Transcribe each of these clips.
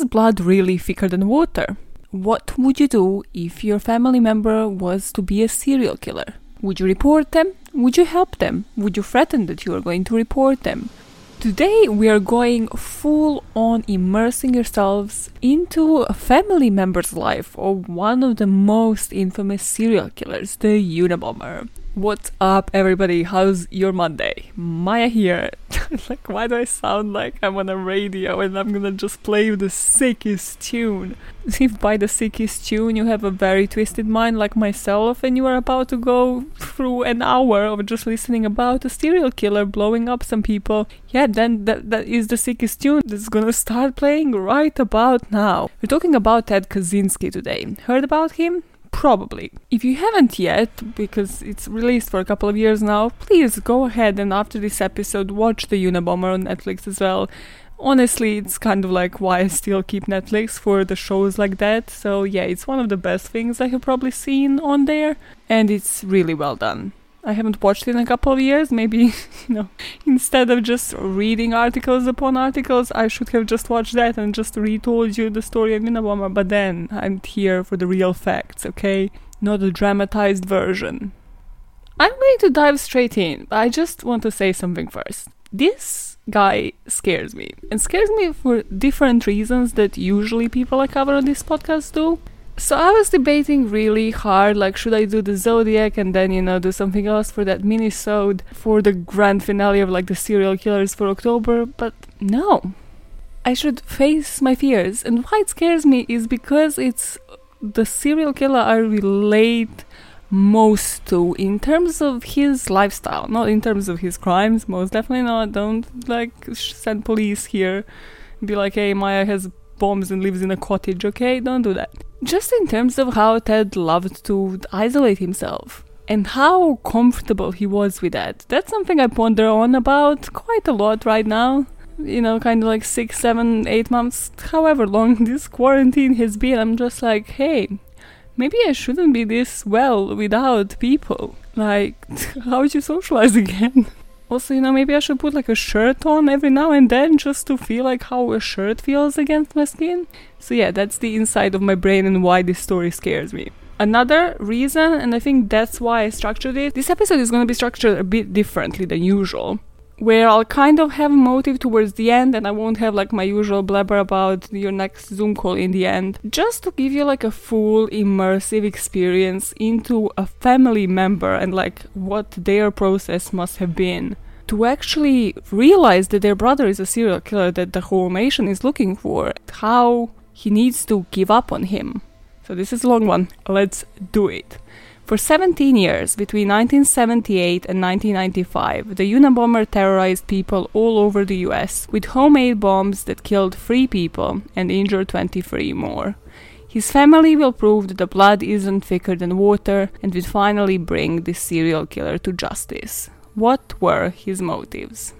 Is blood really thicker than water? What would you do if your family member was to be a serial killer? Would you report them? Would you help them? Would you threaten that you are going to report them? Today we are going full on immersing yourselves into a family member's life of one of the most infamous serial killers, the Unabomber. What's up, everybody? How's your Monday? Maya here. like, why do I sound like I'm on a radio and I'm gonna just play the sickest tune? If by the sickest tune you have a very twisted mind like myself and you are about to go through an hour of just listening about a serial killer blowing up some people, yeah, then that, that is the sickest tune that's gonna start playing right about now. We're talking about Ted Kaczynski today. Heard about him? Probably. If you haven't yet, because it's released for a couple of years now, please go ahead and after this episode watch the Unabomber on Netflix as well. Honestly, it's kind of like why I still keep Netflix for the shows like that. So yeah, it's one of the best things I have probably seen on there, and it's really well done. I haven't watched it in a couple of years. Maybe, you know, instead of just reading articles upon articles, I should have just watched that and just retold you the story of Unabomber. But then I'm here for the real facts, okay? Not a dramatized version. I'm going to dive straight in, but I just want to say something first. This guy scares me, and scares me for different reasons that usually people I cover on this podcast do. So I was debating really hard, like should I do the Zodiac and then you know do something else for that mini sode for the grand finale of like the serial killers for October, but no. I should face my fears, and why it scares me is because it's the serial killer I relate most to in terms of his lifestyle, not in terms of his crimes. Most definitely not. Don't like send police here, be like, hey, Maya has bombs and lives in a cottage. Okay, don't do that just in terms of how Ted loved to isolate himself and how comfortable he was with that. That's something I ponder on about quite a lot right now. You know, kind of like six, seven, eight months, however long this quarantine has been. I'm just like, hey, maybe I shouldn't be this well without people. Like, how would you socialize again? Also, you know, maybe I should put like a shirt on every now and then just to feel like how a shirt feels against my skin. So, yeah, that's the inside of my brain and why this story scares me. Another reason, and I think that's why I structured it, this episode is going to be structured a bit differently than usual. Where I'll kind of have a motive towards the end, and I won't have like my usual blabber about your next Zoom call in the end. Just to give you like a full immersive experience into a family member and like what their process must have been to actually realize that their brother is a serial killer that the whole nation is looking for, how he needs to give up on him. So this is a long one. Let's do it. For 17 years, between 1978 and 1995, the Unabomber terrorized people all over the US with homemade bombs that killed three people and injured 23 more. His family will prove that the blood isn't thicker than water and will finally bring this serial killer to justice. What were his motives?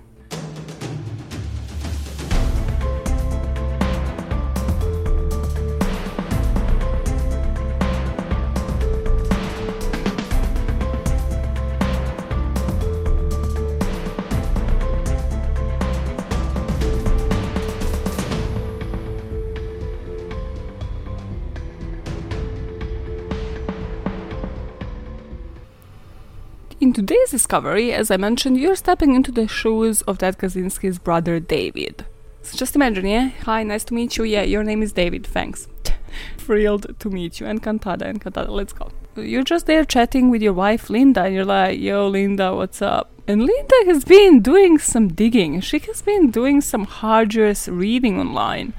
In today's discovery, as I mentioned, you're stepping into the shoes of Ted Kaczynski's brother David. So just imagine, yeah? Hi, nice to meet you. Yeah, your name is David, thanks. Thrilled to meet you. Encantada, encantada, let's go. You're just there chatting with your wife Linda, and you're like, yo, Linda, what's up? And Linda has been doing some digging. She has been doing some arduous reading online.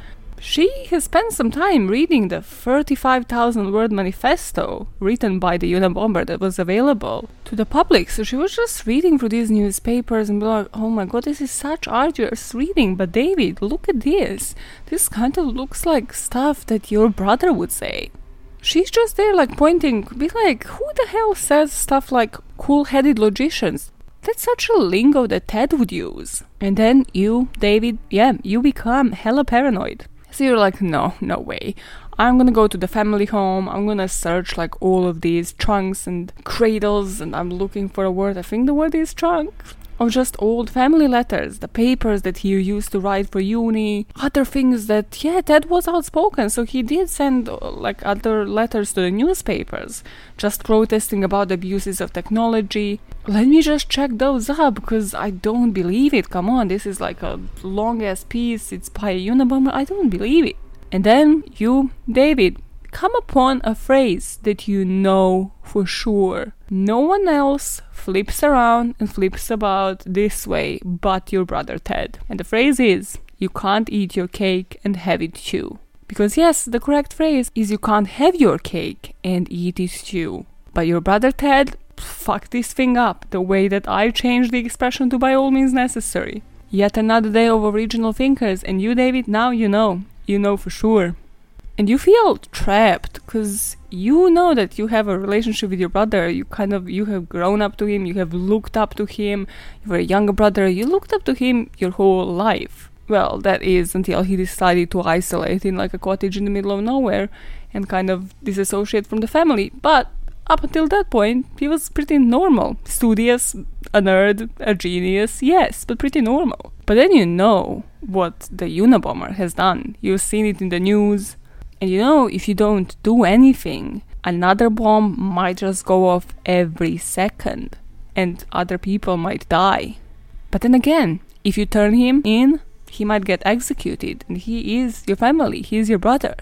She has spent some time reading the 35,000 word manifesto written by the Unabomber that was available to the public. So she was just reading through these newspapers and be like, oh my god, this is such arduous reading. But David, look at this. This kind of looks like stuff that your brother would say. She's just there, like pointing, be like, who the hell says stuff like cool headed logicians? That's such a lingo that Ted would use. And then you, David, yeah, you become hella paranoid. So you're like, no, no way. I'm gonna go to the family home. I'm gonna search like all of these trunks and cradles, and I'm looking for a word. I think the word is trunk. Of just old family letters, the papers that he used to write for uni, other things that, yeah, Ted was outspoken, so he did send uh, like other letters to the newspapers, just protesting about abuses of technology. Let me just check those up because I don't believe it. Come on, this is like a long ass piece, it's by a Unabomber. I don't believe it. And then you, David, come upon a phrase that you know for sure. No one else flips around and flips about this way but your brother Ted. And the phrase is, you can't eat your cake and have it too. Because yes, the correct phrase is you can't have your cake and eat it too. But your brother Ted fucked this thing up the way that I changed the expression to by all means necessary. Yet another day of original thinkers, and you, David, now you know. You know for sure and you feel trapped because you know that you have a relationship with your brother. You kind of you have grown up to him. You have looked up to him. You were a younger brother. You looked up to him your whole life. Well that is until he decided to isolate in like a cottage in the middle of nowhere and kind of disassociate from the family. But up until that point he was pretty normal. Studious a nerd a genius yes but pretty normal. But then you know what the unabomber has done. You've seen it in the news and you know, if you don't do anything, another bomb might just go off every second and other people might die. But then again, if you turn him in, he might get executed and he is your family, he is your brother.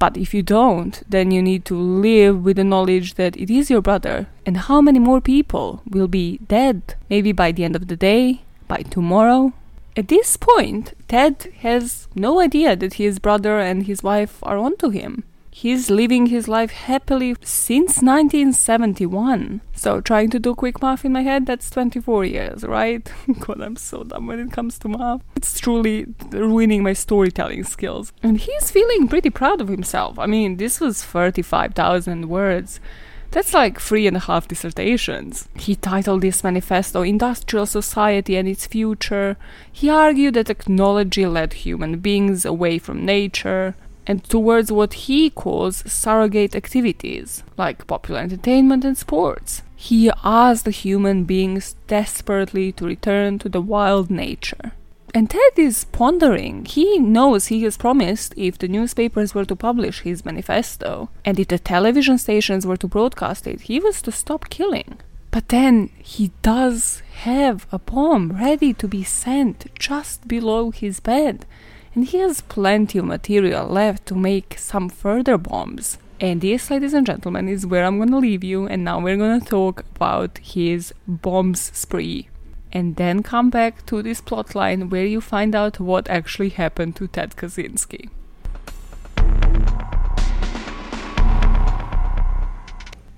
But if you don't, then you need to live with the knowledge that it is your brother and how many more people will be dead, maybe by the end of the day, by tomorrow, at this point, Ted has no idea that his brother and his wife are onto him. He's living his life happily since 1971. So, trying to do quick math in my head, that's 24 years, right? God, I'm so dumb when it comes to math. It's truly ruining my storytelling skills. And he's feeling pretty proud of himself. I mean, this was 35,000 words. That's like three and a half dissertations. He titled this manifesto Industrial Society and Its Future. He argued that technology led human beings away from nature and towards what he calls surrogate activities, like popular entertainment and sports. He asked the human beings desperately to return to the wild nature. And Ted is pondering. He knows he has promised if the newspapers were to publish his manifesto and if the television stations were to broadcast it, he was to stop killing. But then he does have a bomb ready to be sent just below his bed, and he has plenty of material left to make some further bombs. And this, ladies and gentlemen, is where I'm gonna leave you, and now we're gonna talk about his bombs spree and then come back to this plotline where you find out what actually happened to Ted Kaczynski.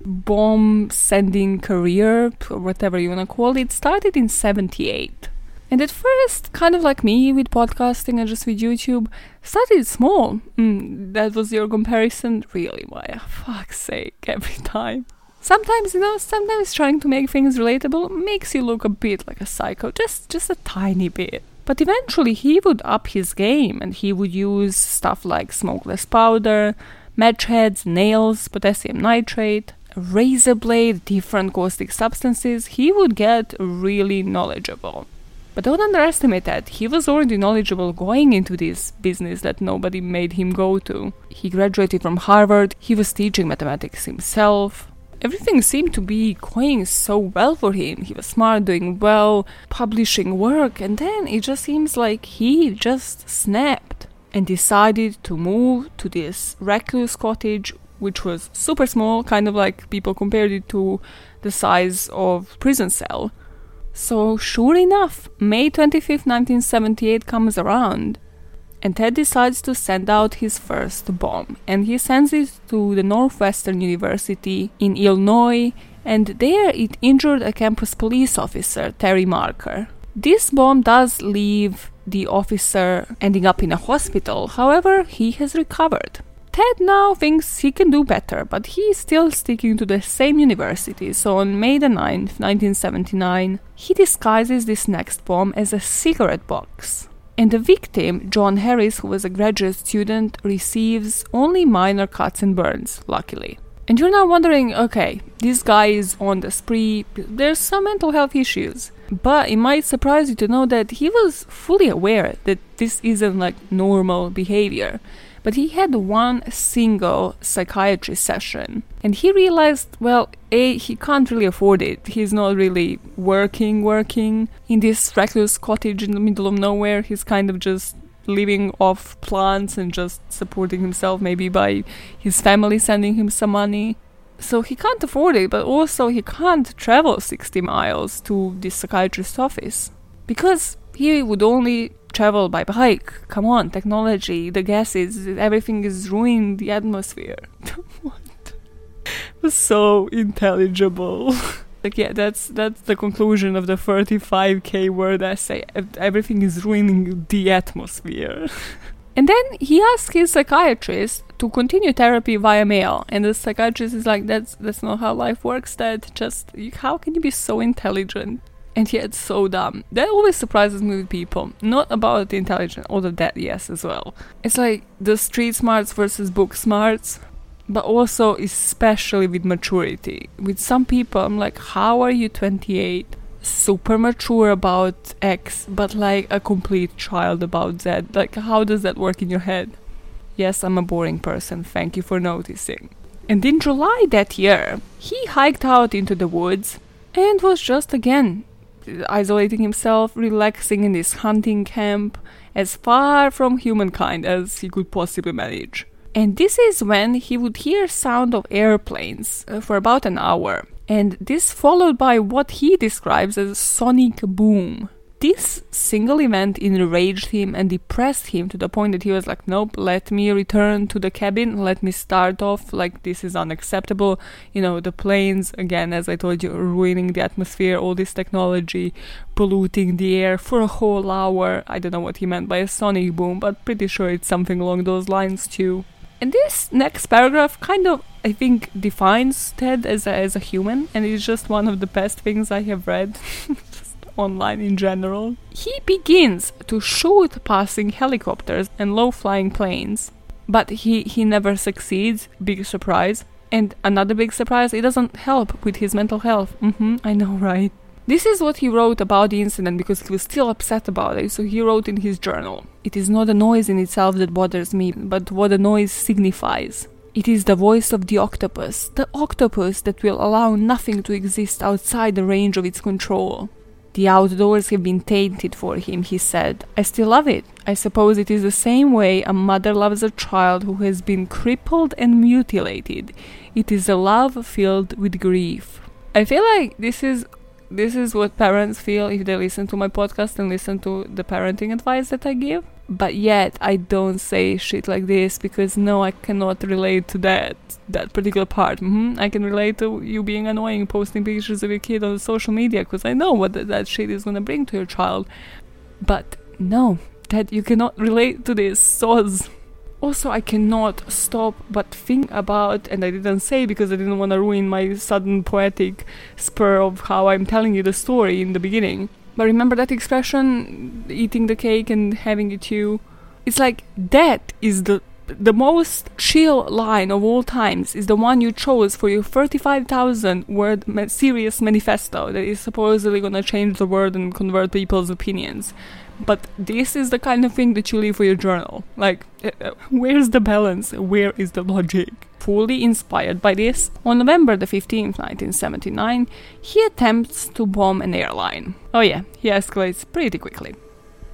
Bomb sending career, whatever you want to call it, started in 78. And at first, kind of like me with podcasting and just with YouTube, started small. Mm, that was your comparison? Really? Why? Fuck's sake, every time sometimes you know sometimes trying to make things relatable makes you look a bit like a psycho just just a tiny bit but eventually he would up his game and he would use stuff like smokeless powder match heads nails potassium nitrate razor blade different caustic substances he would get really knowledgeable but don't underestimate that. He was already knowledgeable going into this business that nobody made him go to. He graduated from Harvard, he was teaching mathematics himself, everything seemed to be going so well for him. He was smart, doing well, publishing work, and then it just seems like he just snapped and decided to move to this recluse cottage, which was super small, kind of like people compared it to the size of prison cell. So sure enough, May 25th, 1978 comes around and Ted decides to send out his first bomb. And he sends it to the Northwestern University in Illinois, and there it injured a campus police officer, Terry Marker. This bomb does leave the officer ending up in a hospital, however, he has recovered. Ted now thinks he can do better, but he is still sticking to the same university, so on May the 9th, 1979, he disguises this next bomb as a cigarette box. And the victim, John Harris, who was a graduate student, receives only minor cuts and burns, luckily. And you're now wondering, okay, this guy is on the spree, there's some mental health issues. But it might surprise you to know that he was fully aware that this isn't like normal behavior. But he had one single psychiatry session and he realized, well, A, he can't really afford it. He's not really working, working in this recluse cottage in the middle of nowhere. He's kind of just living off plants and just supporting himself, maybe by his family sending him some money. So he can't afford it, but also he can't travel 60 miles to the psychiatrist's office because he would only travel by bike. Come on, technology, the gases, everything is ruining the atmosphere. what? was so intelligible. like yeah, that's that's the conclusion of the 35k word essay. Everything is ruining the atmosphere. and then he asked his psychiatrist to continue therapy via mail, and the psychiatrist is like, "That's that's not how life works. That just how can you be so intelligent and yet so dumb. That always surprises me with people. Not about the intelligence, although that yes as well. It's like the street smarts versus book smarts, but also especially with maturity. With some people, I'm like, how are you 28? Super mature about X, but like a complete child about Z. Like, how does that work in your head? Yes, I'm a boring person. Thank you for noticing. And in July that year, he hiked out into the woods and was just again isolating himself, relaxing in this hunting camp as far from humankind as he could possibly manage. And this is when he would hear sound of airplanes uh, for about an hour. And this followed by what he describes as sonic boom. This single event enraged him and depressed him to the point that he was like, Nope, let me return to the cabin, let me start off, like, this is unacceptable. You know, the planes, again, as I told you, ruining the atmosphere, all this technology, polluting the air for a whole hour. I don't know what he meant by a sonic boom, but pretty sure it's something along those lines too. And this next paragraph kind of, I think, defines Ted as a, as a human, and it's just one of the best things I have read. online in general. He begins to shoot passing helicopters and low flying planes, but he, he never succeeds. Big surprise. And another big surprise, it doesn't help with his mental health. Mm-hmm, I know, right? This is what he wrote about the incident because he was still upset about it, so he wrote in his journal It is not the noise in itself that bothers me, but what the noise signifies. It is the voice of the octopus, the octopus that will allow nothing to exist outside the range of its control. The outdoors have been tainted for him, he said. I still love it. I suppose it is the same way a mother loves a child who has been crippled and mutilated. It is a love filled with grief. I feel like this is this is what parents feel if they listen to my podcast and listen to the parenting advice that I give but yet I don't say shit like this because no, I cannot relate to that that particular part. Mm-hmm. I can relate to you being annoying, posting pictures of your kid on social media because I know what that, that shit is gonna bring to your child. But no, that you cannot relate to this soz. Also, I cannot stop but think about, and I didn't say because I didn't want to ruin my sudden poetic spur of how I'm telling you the story in the beginning but remember that expression, eating the cake and having it too? It's like that is the the most chill line of all times is the one you chose for your 35,000 word ma- serious manifesto that is supposedly going to change the world and convert people's opinions. But this is the kind of thing that you leave for your journal. Like, uh, uh where's the balance? Where is the logic? Fully inspired by this, on November the 15th, 1979, he attempts to bomb an airline. Oh yeah, he escalates pretty quickly.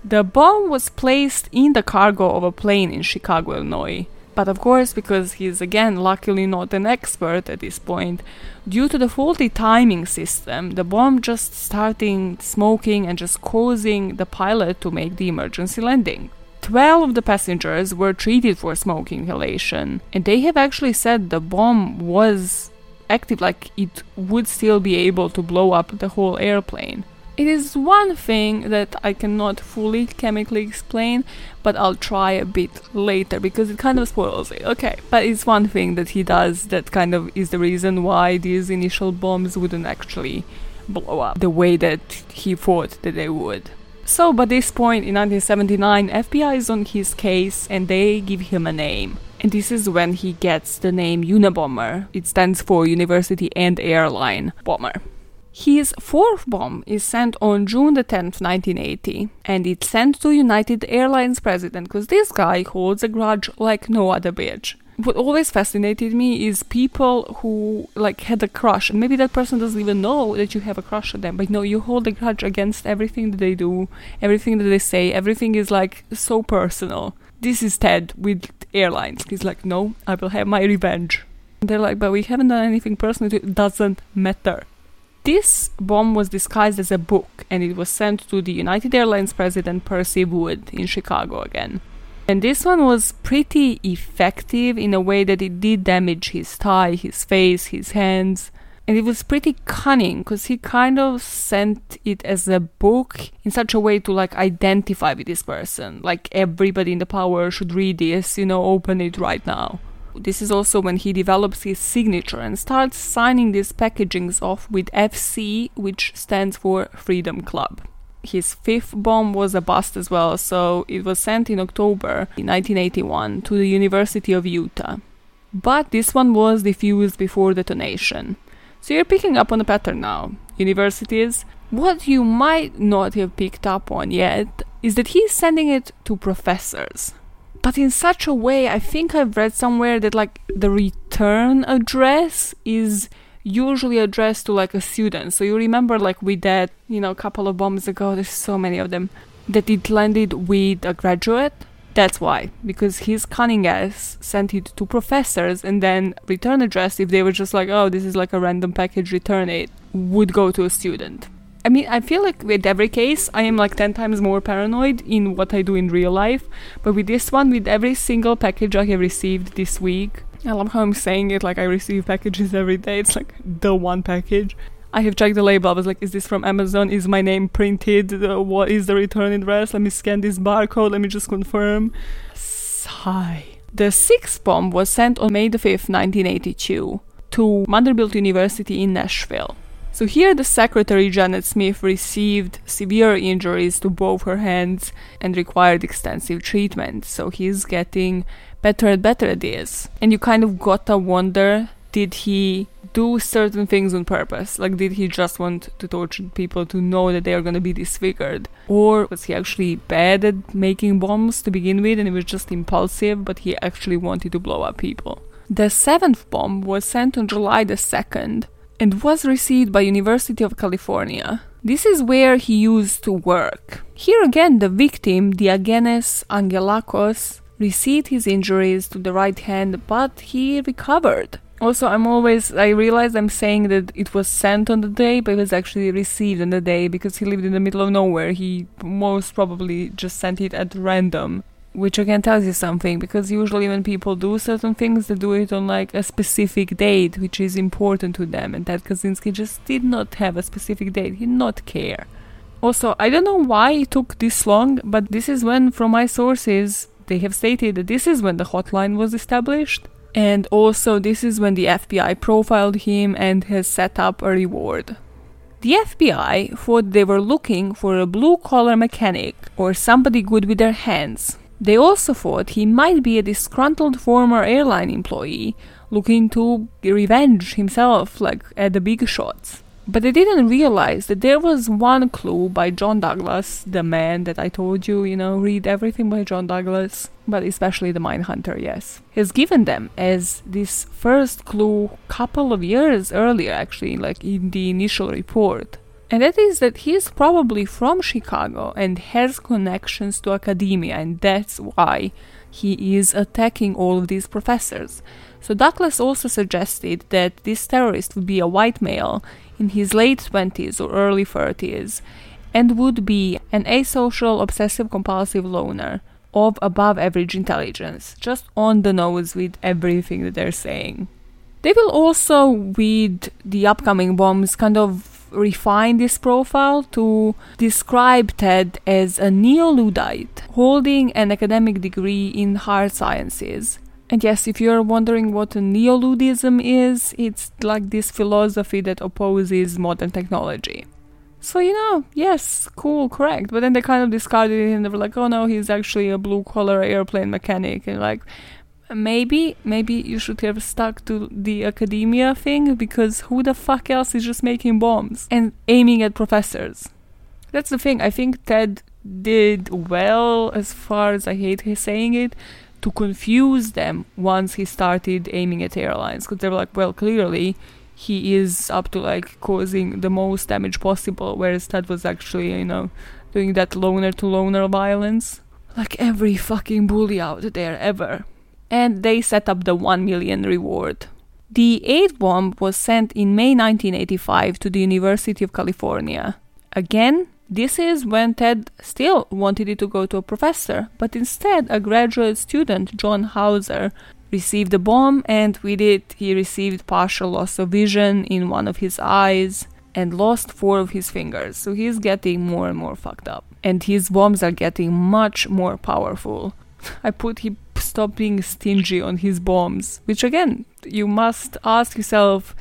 The bomb was placed in the cargo of a plane in Chicago, Illinois. But of course, because he's again luckily not an expert at this point, due to the faulty timing system, the bomb just starting smoking and just causing the pilot to make the emergency landing. 12 of the passengers were treated for smoke inhalation, and they have actually said the bomb was active, like it would still be able to blow up the whole airplane. It is one thing that I cannot fully chemically explain, but I'll try a bit later because it kind of spoils it. Okay, but it's one thing that he does that kind of is the reason why these initial bombs wouldn't actually blow up the way that he thought that they would. So, by this point in 1979, FBI is on his case and they give him a name. And this is when he gets the name Unabomber. It stands for University and Airline Bomber. His fourth bomb is sent on June the 10th, 1980, and it's sent to United Airlines president because this guy holds a grudge like no other bitch. What always fascinated me is people who like had a crush, and maybe that person doesn't even know that you have a crush on them, but no, you hold a grudge against everything that they do, everything that they say, everything is like so personal. This is Ted with airlines. He's like, no, I will have my revenge. They're like, but we haven't done anything personal. It doesn't matter. This bomb was disguised as a book and it was sent to the United Airlines president Percy Wood in Chicago again. And this one was pretty effective in a way that it did damage his tie, his face, his hands. And it was pretty cunning because he kind of sent it as a book in such a way to like identify with this person. Like everybody in the power should read this, you know, open it right now. This is also when he develops his signature and starts signing these packagings off with FC, which stands for Freedom Club. His fifth bomb was a bust as well, so it was sent in October 1981 to the University of Utah. But this one was defused before detonation. So you're picking up on a pattern now. Universities, what you might not have picked up on yet is that he's sending it to professors but in such a way i think i've read somewhere that like the return address is usually addressed to like a student. So you remember like with that you know a couple of bombs ago. There's so many of them. That it landed with a graduate? That's why. Because his cunning ass sent it to professors and then return address if they were just like oh this is like a random package return it would go to a student. I mean, I feel like with every case, I am like 10 times more paranoid in what I do in real life. But with this one, with every single package I have received this week, I love how I'm saying it like I receive packages every day. It's like the one package. I have checked the label. I was like, is this from Amazon? Is my name printed? Uh, what is the return address? Let me scan this barcode. Let me just confirm. Sigh. The sixth bomb was sent on May the 5th, 1982, to Vanderbilt University in Nashville. So here the secretary Janet Smith received severe injuries to both her hands and required extensive treatment. So he's getting better and better this. And you kind of gotta wonder did he do certain things on purpose? Like, did he just want to torture people to know that they are gonna be disfigured? Or was he actually bad at making bombs to begin with and he was just impulsive, but he actually wanted to blow up people? The seventh bomb was sent on July the 2nd and was received by University of California. This is where he used to work. Here again, the victim, Diogenes Angelakos, received his injuries to the right hand, but he recovered. Also, I'm always, I realize I'm saying that it was sent on the day, but it was actually received on the day because he lived in the middle of nowhere. He most probably just sent it at random which again tells you something because usually when people do certain things they do it on like a specific date which is important to them and that Kaczynski just did not have a specific date he did not care also i don't know why it took this long but this is when from my sources they have stated that this is when the hotline was established and also this is when the fbi profiled him and has set up a reward the FBI thought they were looking for a blue collar mechanic or somebody good with their hands they also thought he might be a disgruntled former airline employee looking to revenge himself, like at the big shots. But they didn't realize that there was one clue by John Douglas, the man that I told you, you know, read everything by John Douglas, but especially the Mindhunter, yes. Has given them as this first clue couple of years earlier, actually, like in the initial report and that is that he is probably from Chicago and has connections to academia, and that's why he is attacking all of these professors. So Douglas also suggested that this terrorist would be a white male in his late 20s or early 30s and would be an asocial obsessive compulsive loner of above average intelligence, just on the nose with everything that they're saying. They will also, with the upcoming bombs, kind of refine this profile to describe Ted as a neo Luddite holding an academic degree in hard sciences. And yes, if you're wondering what a neo-Luddism is, it's like this philosophy that opposes modern technology. So, you know, yes, cool, correct. But then they kind of discarded it and they were like, oh no, he's actually a blue collar airplane mechanic. And like, maybe, maybe you should have stuck to the academia thing because who the fuck else is just making bombs and aiming at professors? That's the thing. I think Ted did well, as far as I hate his saying it, to confuse them once he started aiming at airlines because they were like, well, clearly he is up to like causing the most damage possible, whereas Ted was actually, you know, doing that loner to loner violence. Like every fucking bully out there ever. And they set up the 1 million reward. The 8th bomb was sent in May 1985 to the University of California. Again, this is when Ted still wanted it to go to a professor, but instead a graduate student, John Hauser, received the bomb, and with it, he received partial loss of vision in one of his eyes and lost four of his fingers. So he's getting more and more fucked up. And his bombs are getting much more powerful. I put he stopped being stingy on his bombs, which again, you must ask yourself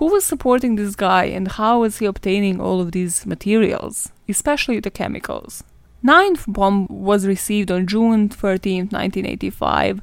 who was supporting this guy and how was he obtaining all of these materials? especially the chemicals. Ninth bomb was received on June 13, 1985,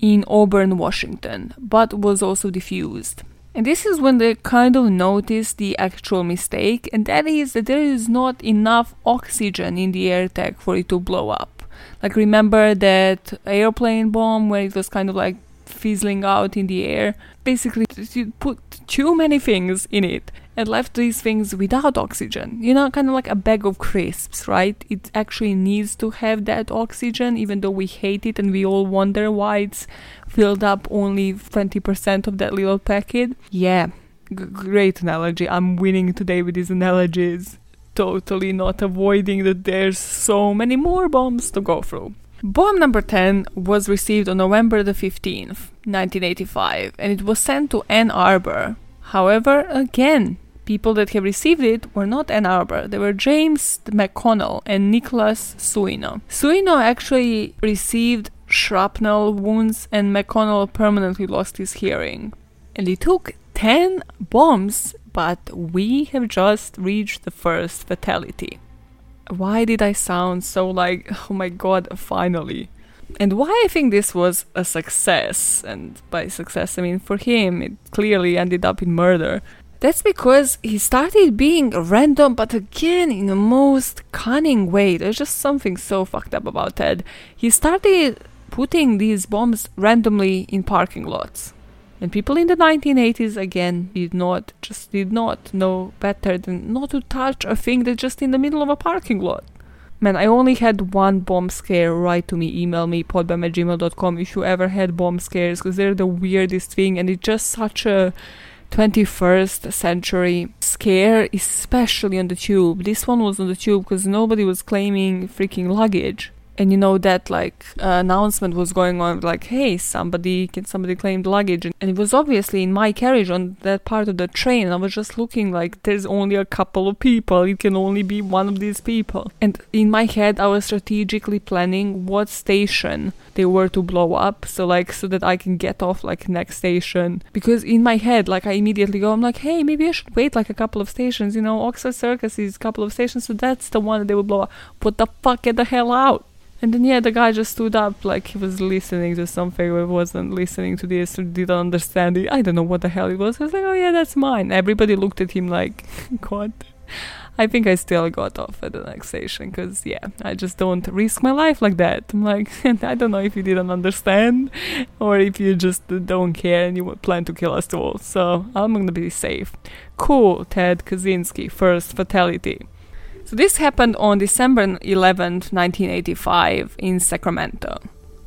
in Auburn, Washington, but was also defused. And this is when they kind of noticed the actual mistake, and that is that there is not enough oxygen in the air tag for it to blow up. Like, remember that airplane bomb where it was kind of like fizzling out in the air? Basically, you put too many things in it and left these things without oxygen. You know, kind of like a bag of crisps, right? It actually needs to have that oxygen, even though we hate it and we all wonder why it's filled up only 20% of that little packet. Yeah, g- great analogy. I'm winning today with these analogies. Totally not avoiding that there's so many more bombs to go through. Bomb number 10 was received on November the 15th, 1985, and it was sent to Ann Arbor, However, again, people that have received it were not Ann Arbor. They were James McConnell and Nicholas Suino. Suino actually received shrapnel wounds and McConnell permanently lost his hearing. And it took 10 bombs, but we have just reached the first fatality. Why did I sound so like, oh my god, finally? and why I think this was a success, and by success I mean for him, it clearly ended up in murder. That's because he started being random, but again in the most cunning way. There's just something so fucked up about Ted. He started putting these bombs randomly in parking lots. And people in the 1980s again did not just did not know better than not to touch a thing that's just in the middle of a parking lot. Man, I only had one bomb scare. Write to me, email me, podbamn at if you ever had bomb scares, because they're the weirdest thing, and it's just such a 21st century scare, especially on the tube. This one was on the tube because nobody was claiming freaking luggage and you know that like uh, announcement was going on like hey somebody can somebody claim the luggage? And, it was obviously in my carriage on that part of the train. And i was just looking like there's only a couple of people. It can only be one of these people. And in my head i was strategically planning what station they were to blow up so like so that i can get off like next station. Because in my head like i immediately go i'm like hey maybe i should wait like a couple of stations you know oxford circus is a couple of stations so that's the one that they will blow up. What the fuck get the hell out and then yeah, the guy just stood up like he was listening to something or wasn't listening to this or didn't understand it. I don't know what the hell it was. I was like, oh yeah, that's mine. Everybody looked at him like, what? I think I still got off at the next station because yeah, I just don't risk my life like that. I'm like, I don't know if you didn't understand or if you just don't care and you plan to kill us all. So I'm gonna be safe. Cool, Ted Kaczynski, first fatality. So this happened on December 11, 1985 in Sacramento.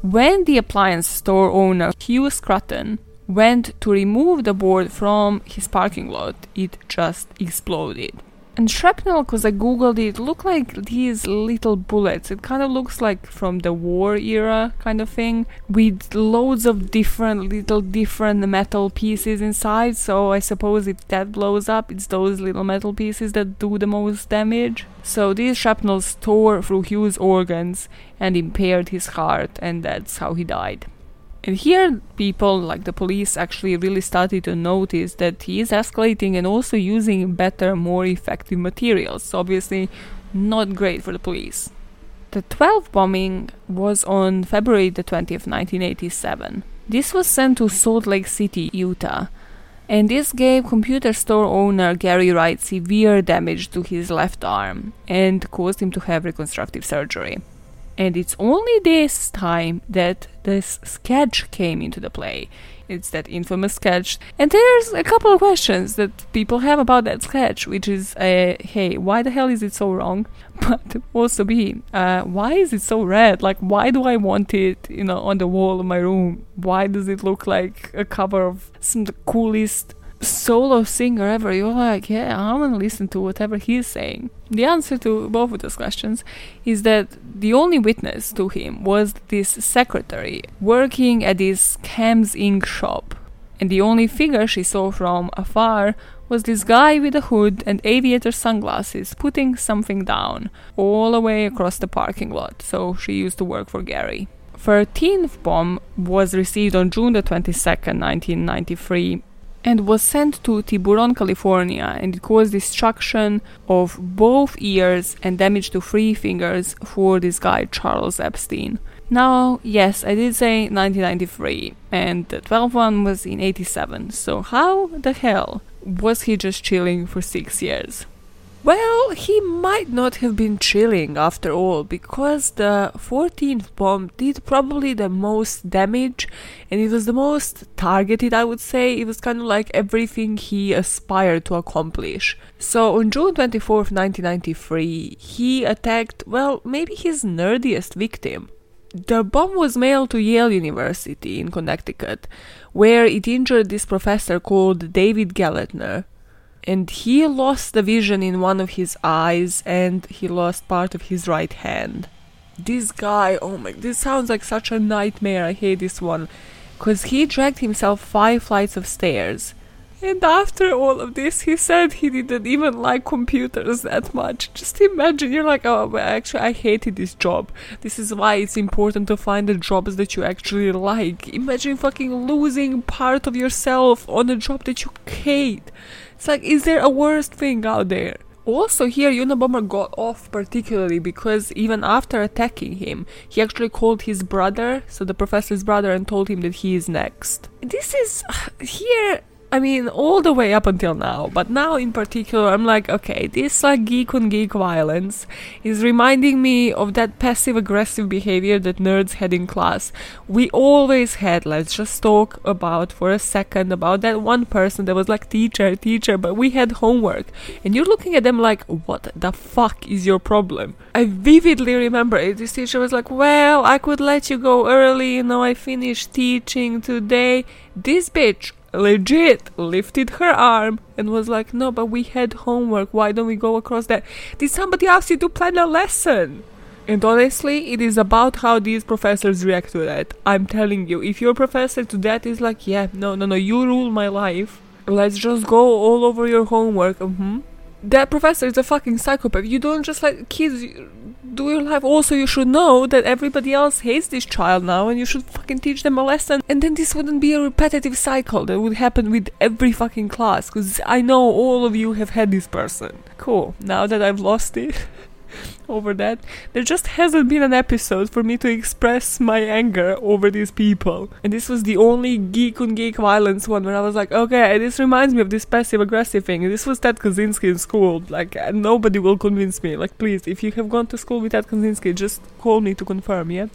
When the appliance store owner Hugh Scruton went to remove the board from his parking lot, it just exploded. And shrapnel, because I googled it, look like these little bullets. It kind of looks like from the war era kind of thing, with loads of different little different metal pieces inside. So I suppose if that blows up, it's those little metal pieces that do the most damage. So these shrapnels tore through Hugh's organs and impaired his heart, and that's how he died. And here, people like the police actually really started to notice that he is escalating and also using better, more effective materials. Obviously, not great for the police. The 12th bombing was on February the 20th, 1987. This was sent to Salt Lake City, Utah, and this gave computer store owner Gary Wright severe damage to his left arm and caused him to have reconstructive surgery. And it's only this time that this sketch came into the play. It's that infamous sketch. And there's a couple of questions that people have about that sketch, which is, uh, hey, why the hell is it so wrong? But also B, uh, why is it so red? Like, why do I want it, you know, on the wall of my room? Why does it look like a cover of some of the coolest solo singer ever, you're like, yeah, I'm gonna listen to whatever he's saying. The answer to both of those questions is that the only witness to him was this secretary working at this Cam's ink shop. And the only figure she saw from afar was this guy with a hood and aviator sunglasses putting something down all the way across the parking lot. So she used to work for Gary. 13th bomb was received on June the 22nd, 1993 and was sent to Tiburon, California, and it caused destruction of both ears and damage to three fingers for this guy, Charles Epstein. Now, yes, I did say 1993, and the 12th one was in 87, so how the hell was he just chilling for six years? Well, he might not have been chilling after all, because the 14th bomb did probably the most damage and it was the most targeted, I would say. It was kind of like everything he aspired to accomplish. So on June 24th, 1993, he attacked, well, maybe his nerdiest victim. The bomb was mailed to Yale University in Connecticut, where it injured this professor called David Gelernter and he lost the vision in one of his eyes and he lost part of his right hand. This guy, oh my, this sounds like such a nightmare. I hate this one. Because he dragged himself five flights of stairs. And after all of this, he said he didn't even like computers that much. Just imagine, you're like, oh, actually, I hated this job. This is why it's important to find the jobs that you actually like. Imagine fucking losing part of yourself on a job that you hate. It's like, is there a worse thing out there? Also, here Unabomber got off particularly because even after attacking him, he actually called his brother, so the professor's brother, and told him that he is next. This is here I mean, all the way up until now, but now in particular, I'm like, okay, this like geek on geek violence is reminding me of that passive aggressive behavior that nerds had in class. We always had, let's just talk about for a second about that one person that was like, teacher, teacher, but we had homework. And you're looking at them like, what the fuck is your problem? I vividly remember it. This teacher was like, well, I could let you go early, you know, I finished teaching today. This bitch legit lifted her arm and was like, No, but we had homework. Why don't we go across that? Did somebody ask you to plan a lesson? And honestly, it is about how these professors react to that. I'm telling you, if your professor to that is like, Yeah, no, no, no, you rule my life, let's just go all over your homework. Mm-hmm. That professor is a fucking psychopath. You don't just let kids do your life. Also, you should know that everybody else hates this child now, and you should fucking teach them a lesson. And then this wouldn't be a repetitive cycle that would happen with every fucking class. Because I know all of you have had this person. Cool. Now that I've lost it. over that. There just hasn't been an episode for me to express my anger over these people. And this was the only geek on geek violence one where I was like, okay, this reminds me of this passive aggressive thing. This was Ted Kaczynski in school. Like, uh, nobody will convince me. Like, please, if you have gone to school with Ted Kaczynski, just call me to confirm, yeah?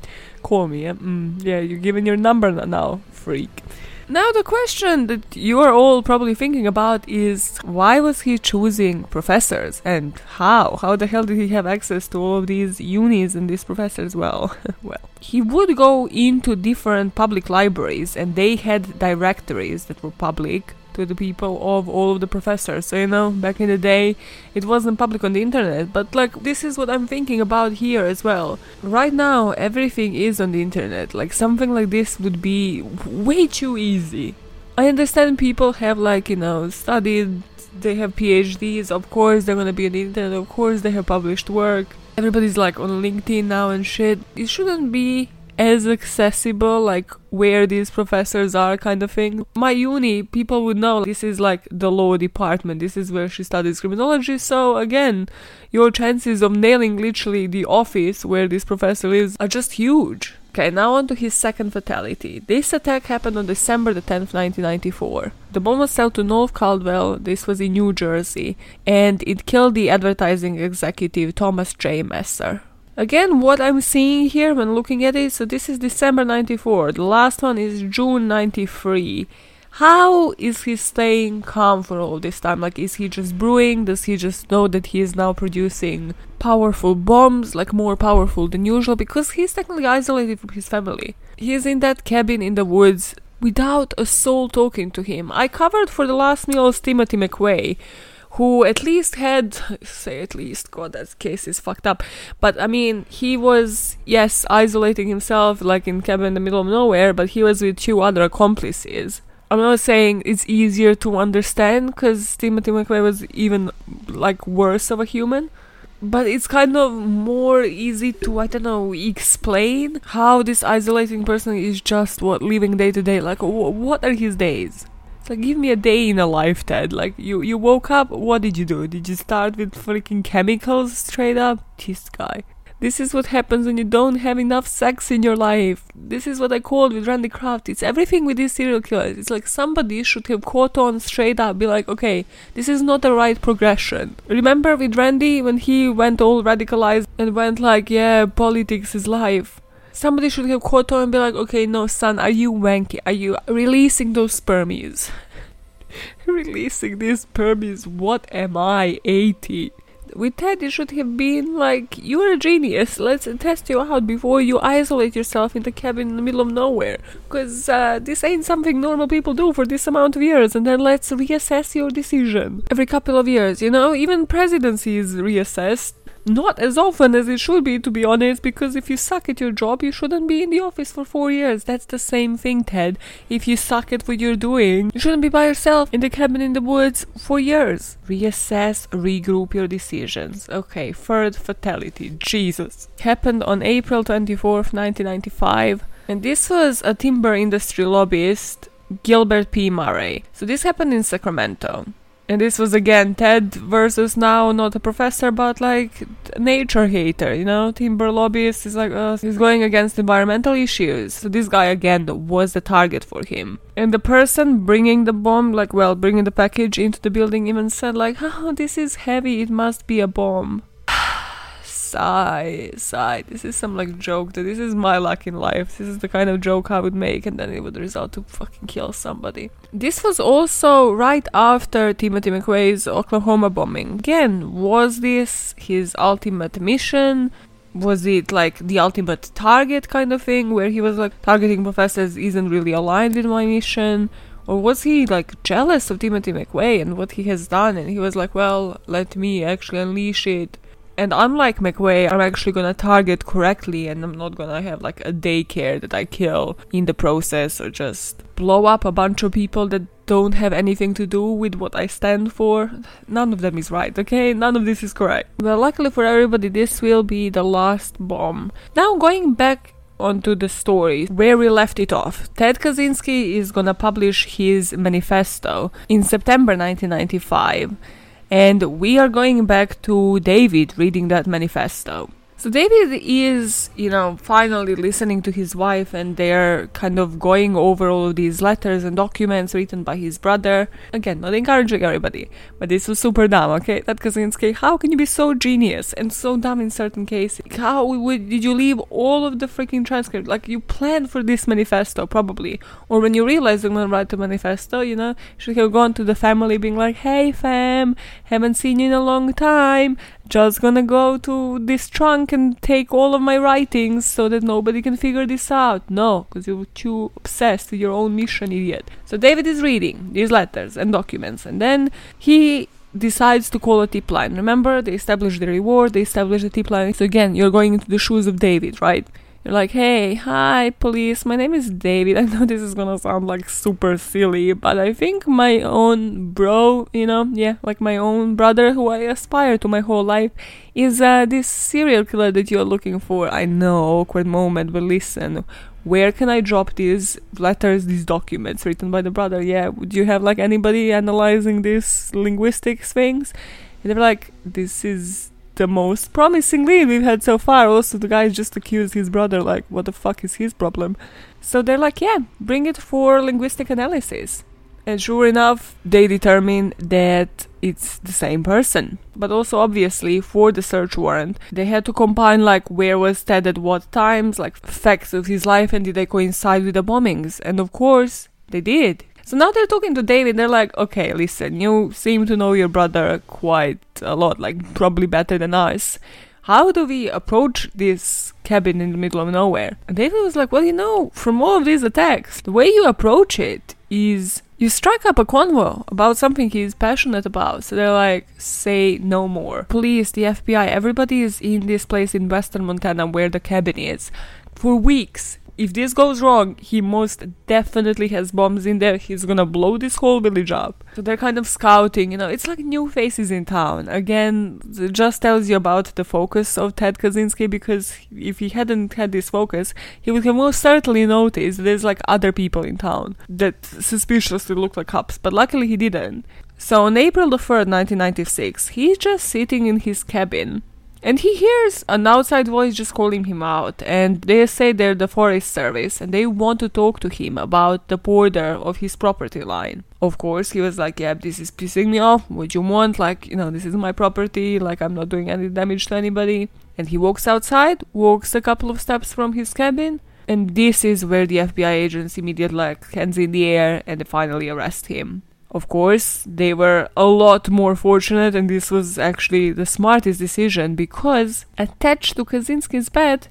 Call me, yeah? Mm, yeah, you're giving your number now, freak. Now, the question that you are all probably thinking about is why was he choosing professors and how? How the hell did he have access to all of these unis and these professors? Well, well, he would go into different public libraries and they had directories that were public to the people of all of the professors. So, you know, back in the day, it wasn't public on the internet, but like, this is what I'm thinking about here as well. Right now, everything is on the internet. Like, something like this would be way too easy. I understand people have, like, you know, studied, they have PhDs, of course, they're gonna be on the internet, of course, they have published work. Everybody's like on LinkedIn now and shit. It shouldn't be as accessible, like where these professors are, kind of thing. My uni, people would know this is like the law department, this is where she studies criminology, so again, your chances of nailing literally the office where this professor is are just huge. Okay, now on to his second fatality. This attack happened on December the 10th, 1994. The bomb was sent to North Caldwell, this was in New Jersey, and it killed the advertising executive Thomas J. Mosser. Again, what I'm seeing here when looking at it, so this is December 94, the last one is June 93. How is he staying calm for all this time? Like, is he just brewing? Does he just know that he is now producing powerful bombs, like more powerful than usual? Because he's technically isolated from his family. He's in that cabin in the woods without a soul talking to him. I covered for the last meals Timothy McVeigh who at least had say at least god that case is fucked up. But i mean he was yes isolating himself like in cabin in the middle of nowhere but he was with two other accomplices. I'm not saying it's easier to understand because timothy mcveigh was even like worse of a human. But it's kind of more easy to i don't know explain how this isolating person is just what living day to day like wh- what are his days like, give me a day in a life, Ted. Like, you, you woke up, what did you do? Did you start with freaking chemicals straight up? This guy. This is what happens when you don't have enough sex in your life. This is what I called with Randy Kraft. It's everything with these serial killers. It's like somebody should have caught on straight up, be like, okay, this is not the right progression. Remember with Randy when he went all radicalized and went like, yeah, politics is life somebody should have caught on and be like, okay, no, son, are you wanky? Are you releasing those spermies? releasing these spermies? What am I, 80? With Ted, you should have been like, you're a genius. Let's test you out before you isolate yourself in the cabin in the middle of nowhere. Because uh, this ain't something normal people do for this amount of years. And then let's reassess your decision every couple of years. You know, even presidency is reassessed not as often as it should be, to be honest, because if you suck at your job, you shouldn't be in the office for four years. That's the same thing, Ted. If you suck at what you're doing, you shouldn't be by yourself in the cabin in the woods for years. Reassess, regroup your decisions. Okay, third fatality. Jesus. Happened on April 24th, 1995. And this was a timber industry lobbyist, Gilbert P. Murray. So this happened in Sacramento. And this was again Ted versus now not a professor but like nature hater, you know, timber lobbyist is like uh, he's going against environmental issues. So this guy again was the target for him. And the person bringing the bomb, like well, bringing the package into the building, even said like, "Oh, this is heavy. It must be a bomb." Sigh, sigh. This is some like joke that this is my luck in life. This is the kind of joke I would make, and then it would result to fucking kill somebody. This was also right after Timothy McVeigh's Oklahoma bombing. Again, was this his ultimate mission? Was it like the ultimate target kind of thing, where he was like targeting professors isn't really aligned with my mission? Or was he like jealous of Timothy McVeigh and what he has done? And he was like, well, let me actually unleash it and unlike McVeigh, I'm actually gonna target correctly and I'm not gonna have like a daycare that I kill in the process or just blow up a bunch of people that don't have anything to do with what I stand for. None of them is right, okay? None of this is correct. Well, luckily for everybody, this will be the last bomb. Now, going back onto the story where we left it off. Ted Kaczynski is gonna publish his manifesto in September 1995 and we are going back to David reading that manifesto. So David is, you know, finally listening to his wife and they're kind of going over all of these letters and documents written by his brother. Again, not encouraging everybody, but this was super dumb, okay? That Kaczynski, how can you be so genius and so dumb in certain cases? How would, did you leave all of the freaking transcript? Like, you planned for this manifesto, probably. Or when you realize you're gonna write a manifesto, you know, should have gone to the family being like, hey fam, haven't seen you in a long time, just gonna go to this trunk and take all of my writings so that nobody can figure this out. No, because you're too obsessed with your own mission, idiot. So David is reading these letters and documents, and then he decides to call a tip line. Remember, they established the reward, they established the tip line. So again, you're going into the shoes of David, right? You're like, hey, hi, police, my name is David. I know this is gonna sound like super silly, but I think my own bro, you know, yeah, like my own brother who I aspire to my whole life, is uh, this serial killer that you're looking for. I know, awkward moment, but listen, where can I drop these letters, these documents written by the brother? Yeah, would you have like anybody analyzing these linguistics things? And they're like, this is the most promising lead we've had so far. Also, the guy just accused his brother, like, what the fuck is his problem? So they're like, yeah, bring it for linguistic analysis. And sure enough, they determine that it's the same person. But also, obviously, for the search warrant, they had to combine like where was Ted at what times, like facts of his life, and did they coincide with the bombings? And of course, they did. So now they're talking to David. They're like, okay, listen, you seem to know your brother quite a lot, like probably better than us. How do we approach this cabin in the middle of nowhere? And David was like, well, you know, from all of these attacks, the way you approach it is you strike up a convo about something he's passionate about. So they're like, say no more. Police, the FBI, everybody is in this place in western Montana where the cabin is for weeks if this goes wrong, he most definitely has bombs in there. He's gonna blow this whole village up. So they're kind of scouting, you know, it's like new faces in town. Again, it just tells you about the focus of Ted Kaczynski because if he hadn't had this focus, he would have most certainly noticed there's like other people in town that suspiciously look like cops, but luckily he didn't. So on April the 3rd, 1996, he's just sitting in his cabin and he hears an outside voice just calling him out, and they say they're the Forest Service and they want to talk to him about the border of his property line. Of course, he was like, Yeah, this is pissing me off. What you want? Like, you know, this is my property, like, I'm not doing any damage to anybody. And he walks outside, walks a couple of steps from his cabin, and this is where the FBI agents immediately like hands in the air and they finally arrest him. Of course, they were a lot more fortunate, and this was actually the smartest decision because attached to Kaczynski's bed,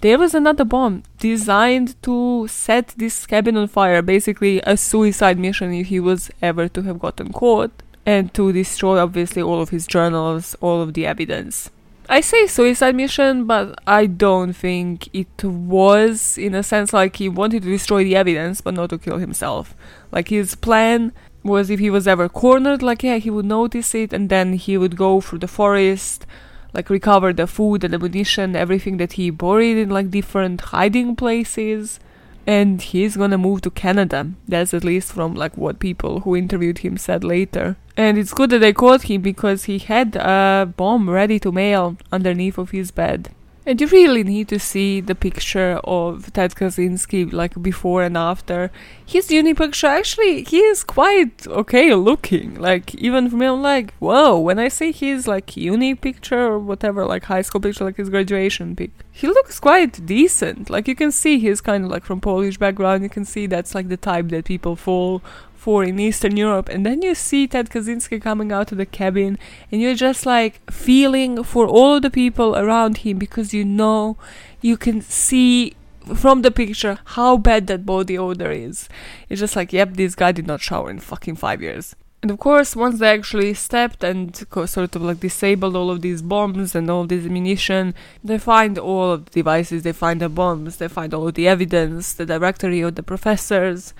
there was another bomb designed to set this cabin on fire, basically a suicide mission if he was ever to have gotten caught, and to destroy obviously all of his journals, all of the evidence. I say suicide mission, but I don't think it was in a sense like he wanted to destroy the evidence but not to kill himself. Like his plan was if he was ever cornered, like yeah, he would notice it and then he would go through the forest, like recover the food and ammunition, everything that he buried in like different hiding places. And he's gonna move to Canada. That's at least from like what people who interviewed him said later. And it's good that they caught him because he had a bomb ready to mail underneath of his bed. And you really need to see the picture of Ted Kaczynski, like before and after. His uni picture, actually, he is quite okay looking. Like, even for me, I'm like, whoa, when I see his, like, uni picture or whatever, like, high school picture, like his graduation pic, he looks quite decent. Like, you can see he's kind of, like, from Polish background. You can see that's, like, the type that people fall for in Eastern Europe, and then you see Ted Kaczynski coming out of the cabin, and you're just like feeling for all of the people around him because you know you can see from the picture how bad that body odor is. It's just like, yep, this guy did not shower in fucking five years. And of course, once they actually stepped and sort of like disabled all of these bombs and all this ammunition, they find all of the devices, they find the bombs, they find all the evidence, the directory of the professors,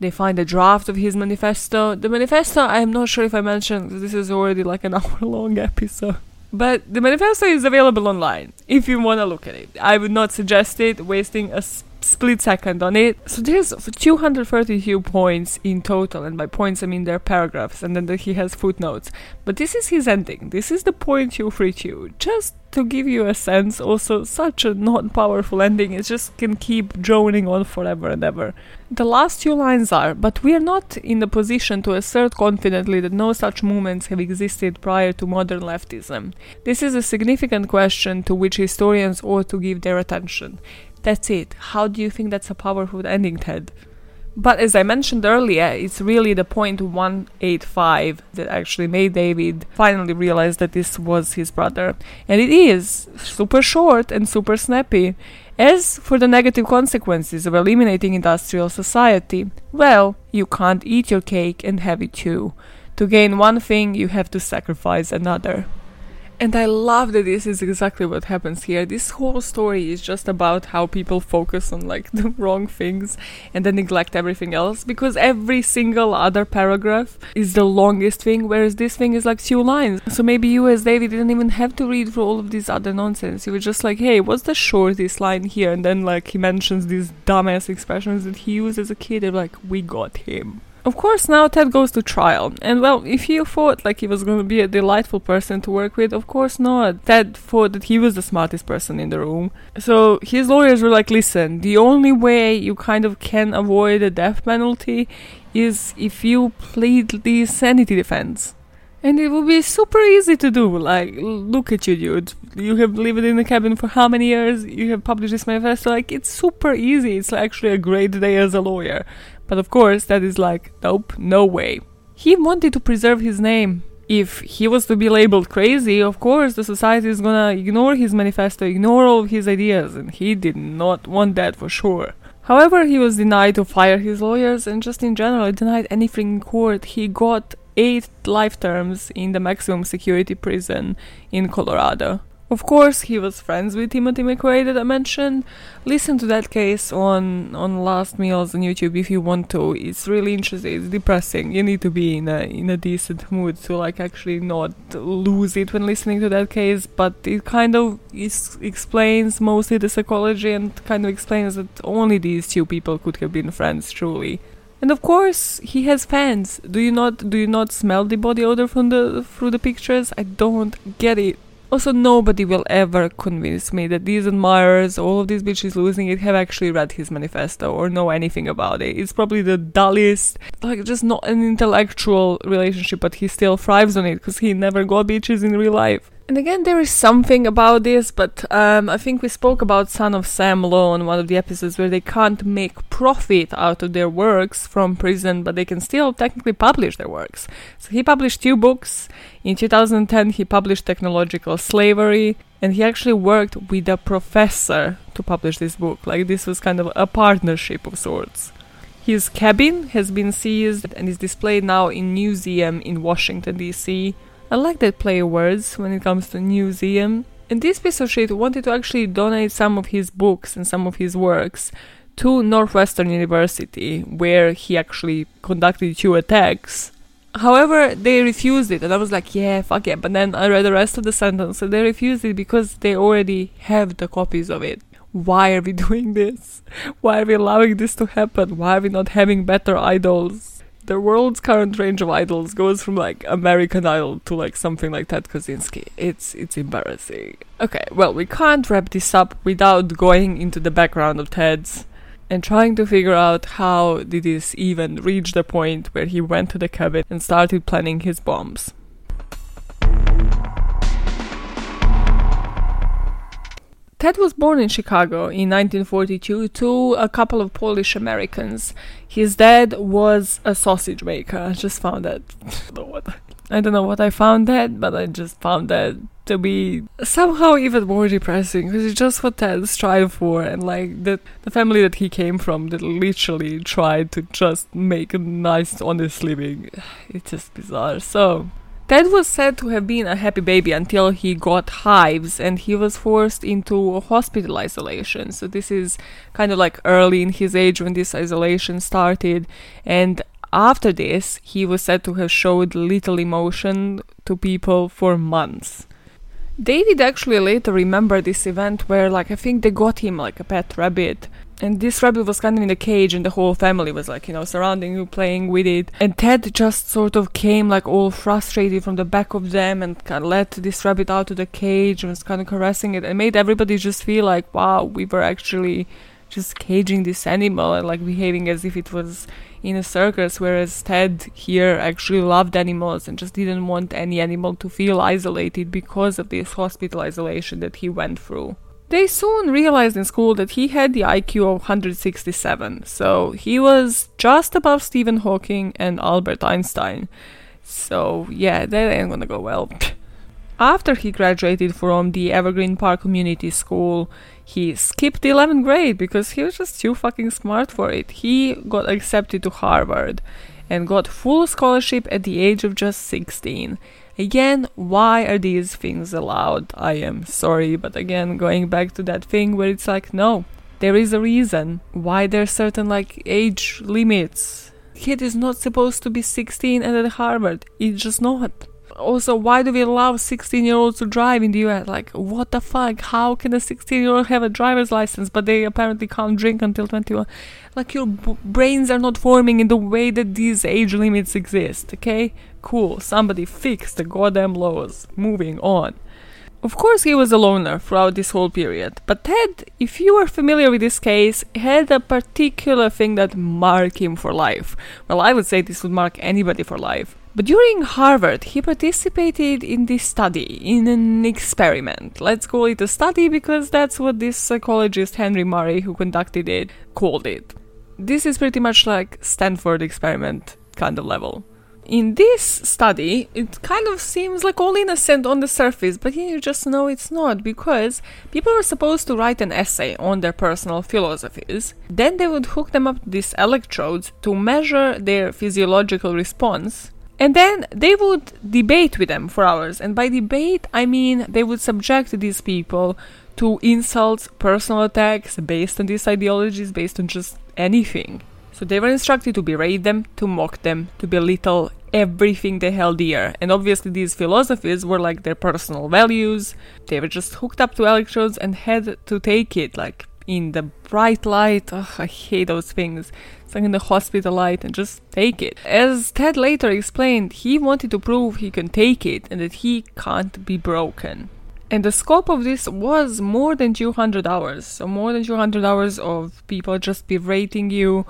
they find a draft of his manifesto. The manifesto, I'm not sure if I mentioned, this is already like an hour long episode. But the manifesto is available online if you want to look at it. I would not suggest it, wasting a split second on it. So there's 232 points in total, and by points I mean they're paragraphs, and then he has footnotes. But this is his ending. This is the point you free to. Just to give you a sense, also such a not powerful ending. It just can keep droning on forever and ever. The last two lines are, but we are not in the position to assert confidently that no such movements have existed prior to modern leftism. This is a significant question to which historians ought to give their attention. That's it. How do you think that's a powerful ending, Ted? But as I mentioned earlier, it's really the point 185 that actually made David finally realize that this was his brother. And it is super short and super snappy. As for the negative consequences of eliminating industrial society, well, you can't eat your cake and have it too. To gain one thing, you have to sacrifice another. And I love that this is exactly what happens here. This whole story is just about how people focus on like the wrong things and then neglect everything else because every single other paragraph is the longest thing, whereas this thing is like two lines. So maybe you as David didn't even have to read through all of this other nonsense. You were just like, hey, what's the shortest line here? And then like he mentions these dumbass expressions that he used as a kid. They're like, we got him. Of course, now Ted goes to trial, and well, if you thought like he was going to be a delightful person to work with, of course not. Ted thought that he was the smartest person in the room. So his lawyers were like, listen, the only way you kind of can avoid a death penalty is if you plead the insanity defense. And it would be super easy to do. Like, look at you, dude. You have lived in the cabin for how many years? You have published this manifesto. Like, it's super easy. It's actually a great day as a lawyer. But of course, that is like, nope, no way. He wanted to preserve his name. If he was to be labeled crazy, of course, the society is gonna ignore his manifesto, ignore all his ideas, and he did not want that for sure. However, he was denied to fire his lawyers and just in general denied anything in court. He got eight life terms in the maximum security prison in Colorado. Of course, he was friends with Timothy McVeigh that I mentioned. Listen to that case on on Last Meals on YouTube if you want to. It's really interesting. It's depressing. You need to be in a in a decent mood to like actually not lose it when listening to that case. But it kind of is, explains mostly the psychology and kind of explains that only these two people could have been friends truly. And of course, he has fans. Do you not do you not smell the body odor from the through the pictures? I don't get it. Also, nobody will ever convince me that these admirers, all of these bitches losing it, have actually read his manifesto or know anything about it. It's probably the dullest, like just not an intellectual relationship, but he still thrives on it because he never got bitches in real life. And again, there is something about this, but um, I think we spoke about Son of Sam Law in one of the episodes where they can't make profit out of their works from prison, but they can still technically publish their works. So he published two books. In 2010, he published Technological Slavery, and he actually worked with a professor to publish this book. Like, this was kind of a partnership of sorts. His cabin has been seized and is displayed now in museum in Washington, D.C. I like that play words when it comes to museum. And this piece of shit wanted to actually donate some of his books and some of his works to Northwestern University, where he actually conducted two attacks. However, they refused it, and I was like, yeah, fuck it. But then I read the rest of the sentence, and they refused it because they already have the copies of it. Why are we doing this? Why are we allowing this to happen? Why are we not having better idols? The world's current range of idols goes from like American Idol to like something like Ted Kaczynski. It's it's embarrassing. Okay, well we can't wrap this up without going into the background of Ted's and trying to figure out how did this even reach the point where he went to the cabin and started planning his bombs. Ted was born in Chicago in 1942 to a couple of Polish Americans. His dad was a sausage maker. I just found that. I don't know what I found that, but I just found that to be somehow even more depressing because it's just what Ted strived for, and like the the family that he came from that literally tried to just make a nice, honest living. It's just bizarre. So Ted was said to have been a happy baby until he got hives and he was forced into hospital isolation. So, this is kind of like early in his age when this isolation started. And after this, he was said to have showed little emotion to people for months. David actually later remembered this event where, like, I think they got him like a pet rabbit and this rabbit was kind of in a cage and the whole family was like you know surrounding you playing with it. And ted just sort of came like all frustrated from the back of them and kind of let this rabbit out of the cage and was kind of caressing it and made everybody just feel like wow we were actually just caging this animal and like behaving as if it was in a circus whereas ted here actually loved animals and just didn't want any animal to feel isolated because of this hospital isolation that he went through they soon realized in school that he had the IQ of 167, so he was just above Stephen Hawking and Albert Einstein. So, yeah, that ain't gonna go well. After he graduated from the Evergreen Park Community School, he skipped the 11th grade because he was just too fucking smart for it. He got accepted to Harvard and got full scholarship at the age of just 16. Again, why are these things allowed? I am sorry, but again, going back to that thing where it's like, no, there is a reason why there's certain like age limits. Kid is not supposed to be 16 and at Harvard. It's just not. Also, why do we allow 16 year olds to drive in the US? Like, what the fuck? How can a 16 year old have a driver's license, but they apparently can't drink until 21? Like, your b- brains are not forming in the way that these age limits exist, okay? Cool, somebody fix the goddamn laws. Moving on. Of course, he was a loner throughout this whole period, but Ted, if you are familiar with this case, had a particular thing that marked him for life. Well, I would say this would mark anybody for life. But during Harvard, he participated in this study, in an experiment. Let's call it a study because that's what this psychologist Henry Murray, who conducted it, called it. This is pretty much like Stanford experiment kind of level. In this study, it kind of seems like all innocent on the surface, but you just know it's not because people were supposed to write an essay on their personal philosophies. Then they would hook them up to these electrodes to measure their physiological response and then they would debate with them for hours. And by debate, I mean they would subject these people to insults, personal attacks based on these ideologies, based on just anything. So they were instructed to berate them, to mock them, to belittle everything they held dear. And obviously, these philosophies were like their personal values. They were just hooked up to electrodes and had to take it, like in the bright light. Ugh, I hate those things. It's like in the hospital light and just take it. As Ted later explained, he wanted to prove he can take it and that he can't be broken. And the scope of this was more than 200 hours. So, more than 200 hours of people just berating you,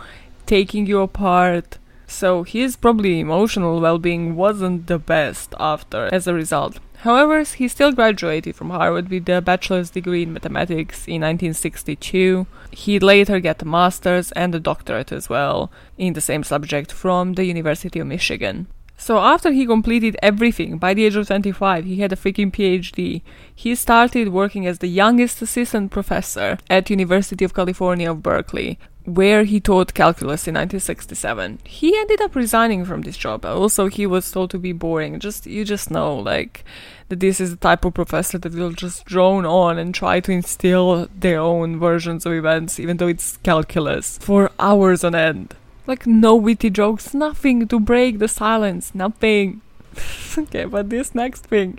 taking you apart. So, his probably emotional well being wasn't the best after, as a result. However, he still graduated from Harvard with a bachelor's degree in mathematics in 1962. He later got a master's and a doctorate as well in the same subject from the University of Michigan. So after he completed everything, by the age of 25, he had a freaking PhD. He started working as the youngest assistant professor at University of California of Berkeley, where he taught calculus in 1967. He ended up resigning from this job. Also, he was told to be boring. Just you just know, like that this is the type of professor that will just drone on and try to instill their own versions of events, even though it's calculus, for hours on end. Like no witty jokes, nothing to break the silence, nothing. okay, but this next thing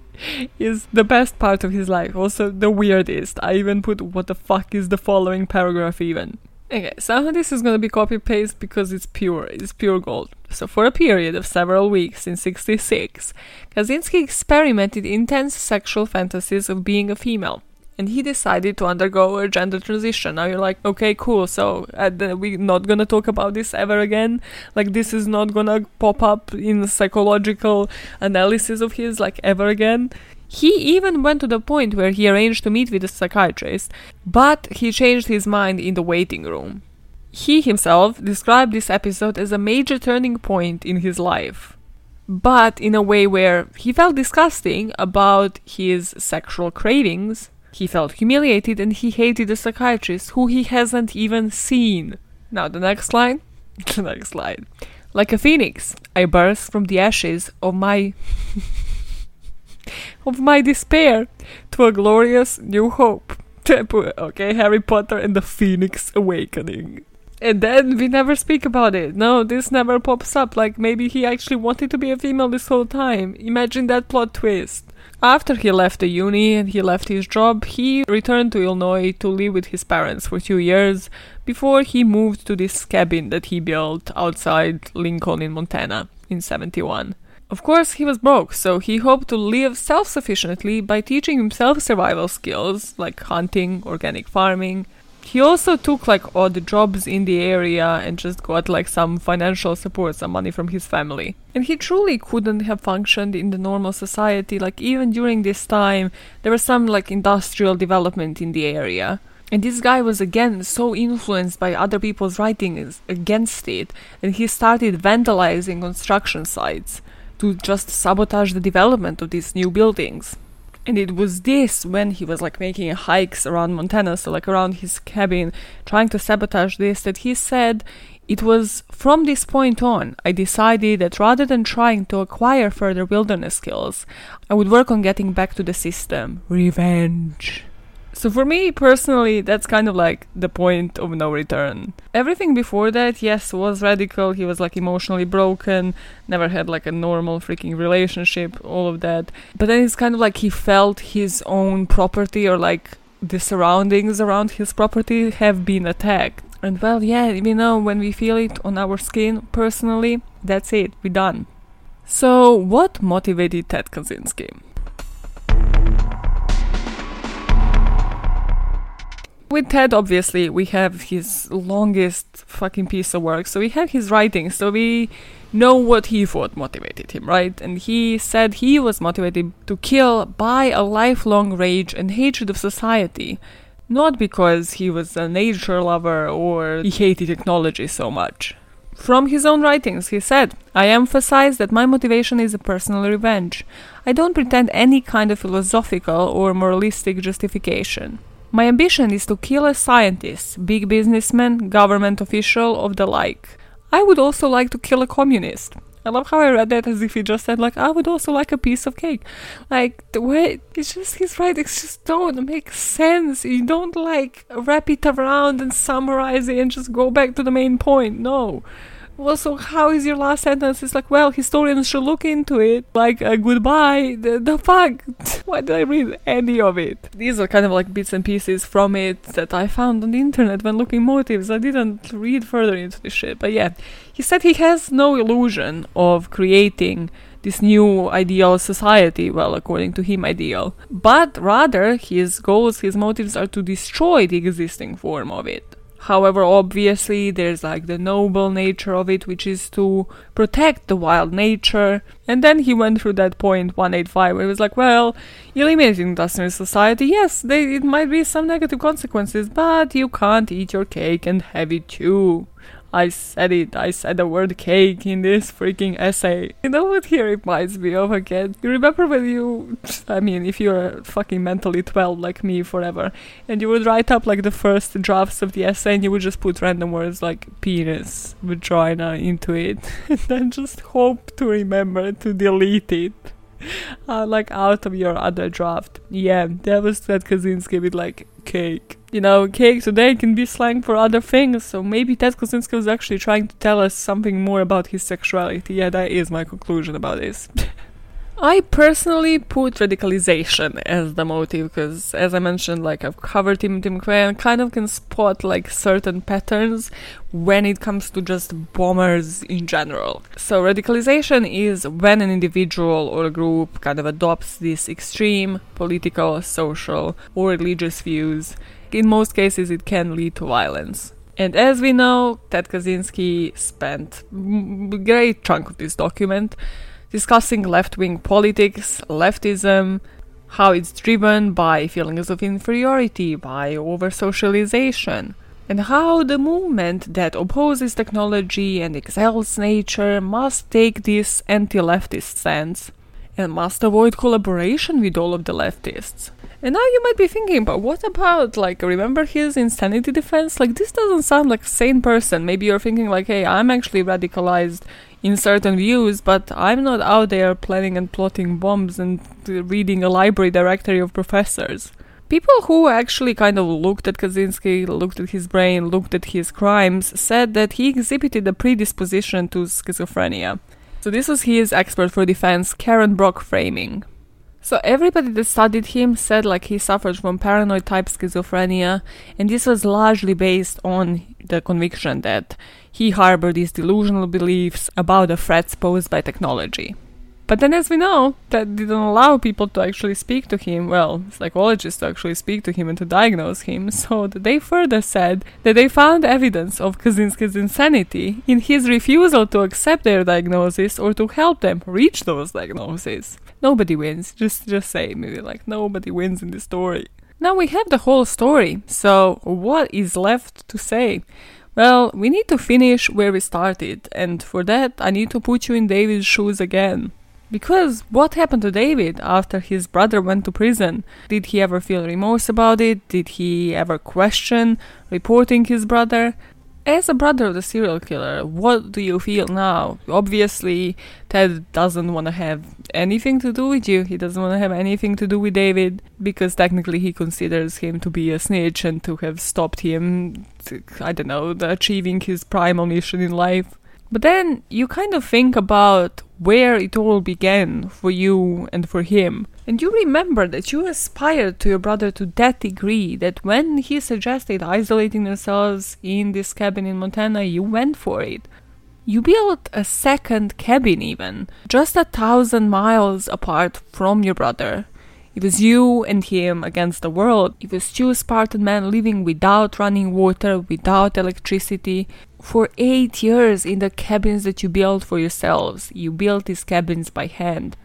is the best part of his life, also the weirdest. I even put what the fuck is the following paragraph even. Okay, some of this is gonna be copy paste because it's pure, it's pure gold. So, for a period of several weeks in 66, Kaczynski experimented intense sexual fantasies of being a female. And he decided to undergo a gender transition. Now you're like, okay, cool. So uh, we're not gonna talk about this ever again. Like this is not gonna pop up in psychological analysis of his like ever again. He even went to the point where he arranged to meet with a psychiatrist, but he changed his mind in the waiting room. He himself described this episode as a major turning point in his life, but in a way where he felt disgusting about his sexual cravings. He felt humiliated and he hated the psychiatrist who he hasn't even seen. Now, the next line. The next line. Like a phoenix, I burst from the ashes of my of my despair to a glorious new hope. okay, Harry Potter and the Phoenix Awakening. And then we never speak about it. No, this never pops up. Like maybe he actually wanted to be a female this whole time. Imagine that plot twist. After he left the uni and he left his job, he returned to Illinois to live with his parents for two years before he moved to this cabin that he built outside Lincoln in Montana in 71. Of course, he was broke, so he hoped to live self sufficiently by teaching himself survival skills like hunting, organic farming. He also took like odd jobs in the area and just got like some financial support, some money from his family. And he truly couldn't have functioned in the normal society. Like, even during this time, there was some like industrial development in the area. And this guy was again so influenced by other people's writings against it, and he started vandalizing construction sites to just sabotage the development of these new buildings. And it was this when he was like making hikes around Montana, so like around his cabin, trying to sabotage this, that he said It was from this point on I decided that rather than trying to acquire further wilderness skills, I would work on getting back to the system. Revenge. So for me personally, that's kind of like the point of no return. Everything before that, yes, was radical. He was like emotionally broken, never had like a normal freaking relationship, all of that. But then it's kind of like he felt his own property or like the surroundings around his property have been attacked. And well, yeah, we know when we feel it on our skin personally, that's it, we're done. So, what motivated Ted Kaczynski? With Ted, obviously, we have his longest fucking piece of work, so we have his writings, so we know what he thought motivated him, right? And he said he was motivated to kill by a lifelong rage and hatred of society, not because he was a nature lover or he hated technology so much. From his own writings, he said, I emphasize that my motivation is a personal revenge. I don't pretend any kind of philosophical or moralistic justification. My ambition is to kill a scientist, big businessman, government official, of the like. I would also like to kill a communist. I love how I read that as if he just said, like, I would also like a piece of cake. Like, the way it's just his writings just don't make sense. You don't like wrap it around and summarize it and just go back to the main point. No well, so how is your last sentence? It's like, well, historians should look into it. Like, uh, goodbye. The, the fuck? Why did I read any of it? These are kind of like bits and pieces from it that I found on the internet when looking motives. I didn't read further into this shit. But yeah, he said he has no illusion of creating this new ideal society, well, according to him, ideal. But rather, his goals, his motives are to destroy the existing form of it. However, obviously, there's like the noble nature of it, which is to protect the wild nature. And then he went through that point 185 where he was like, well, eliminating dust in society, yes, they, it might be some negative consequences, but you can't eat your cake and have it too. I said it. I said the word cake in this freaking essay. You know what he reminds me of again? You remember when you, I mean, if you're fucking mentally 12 like me forever, and you would write up like the first drafts of the essay and you would just put random words like penis, vagina into it, and then just hope to remember to delete it. Uh, like out of your other draft. Yeah, that was that Kaczynski with like cake. You know, cake today can be slang for other things, so maybe Ted Kaczynski was actually trying to tell us something more about his sexuality. Yeah, that is my conclusion about this. I personally put radicalization as the motive because, as I mentioned, like I've covered Timothy McVeigh and kind of can spot like certain patterns when it comes to just bombers in general. So, radicalization is when an individual or a group kind of adopts these extreme political, social, or religious views. In most cases, it can lead to violence. And as we know, Ted Kaczynski spent a great chunk of this document discussing left wing politics, leftism, how it's driven by feelings of inferiority, by over socialization, and how the movement that opposes technology and exalts nature must take this anti leftist stance and must avoid collaboration with all of the leftists. And now you might be thinking, but what about, like, remember his insanity defense? Like, this doesn't sound like a sane person. Maybe you're thinking, like, hey, I'm actually radicalized in certain views, but I'm not out there planning and plotting bombs and reading a library directory of professors. People who actually kind of looked at Kaczynski, looked at his brain, looked at his crimes, said that he exhibited a predisposition to schizophrenia. So this was his expert for defense, Karen Bronk Froming. So everybody that studied him said like he suffered from paranoid type schizophrenia, and this was largely based on the conviction that he harbored these delusional beliefs about the threats posed by technology. But then, as we know, that didn't allow people to actually speak to him, well, psychologists to actually speak to him and to diagnose him, so they further said that they found evidence of Kaczynski's insanity in his refusal to accept their diagnosis or to help them reach those diagnoses. Nobody wins, just, just say maybe like nobody wins in this story. Now we have the whole story, so what is left to say? Well, we need to finish where we started, and for that I need to put you in David's shoes again. Because what happened to David after his brother went to prison? Did he ever feel remorse about it? Did he ever question reporting his brother? As a brother of the serial killer, what do you feel now? Obviously, Ted doesn't want to have anything to do with you. He doesn't want to have anything to do with David because technically he considers him to be a snitch and to have stopped him, to, I don't know, achieving his primal mission in life. But then you kind of think about where it all began for you and for him. And you remember that you aspired to your brother to that degree that when he suggested isolating themselves in this cabin in Montana, you went for it. You built a second cabin, even, just a thousand miles apart from your brother. It was you and him against the world. It was two Spartan men living without running water, without electricity, for eight years in the cabins that you built for yourselves. You built these cabins by hand.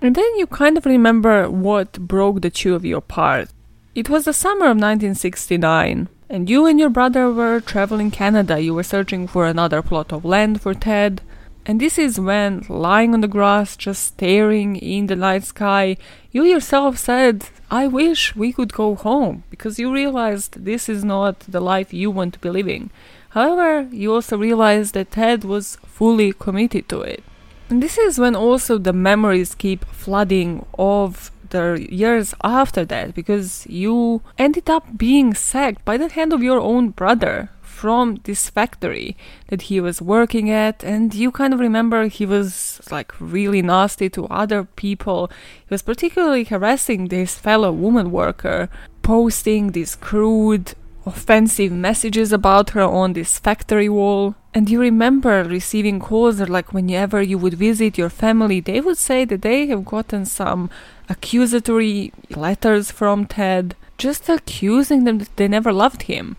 And then you kind of remember what broke the two of you apart. It was the summer of 1969, and you and your brother were traveling Canada. You were searching for another plot of land for Ted. And this is when, lying on the grass, just staring in the night sky, you yourself said, I wish we could go home, because you realized this is not the life you want to be living. However, you also realized that Ted was fully committed to it. And this is when also the memories keep flooding of the years after that, because you ended up being sacked by the hand of your own brother from this factory that he was working at and you kind of remember he was like really nasty to other people. He was particularly harassing this fellow woman worker posting these crude offensive messages about her on this factory wall. And you remember receiving calls or like whenever you would visit your family they would say that they have gotten some accusatory letters from ted just accusing them that they never loved him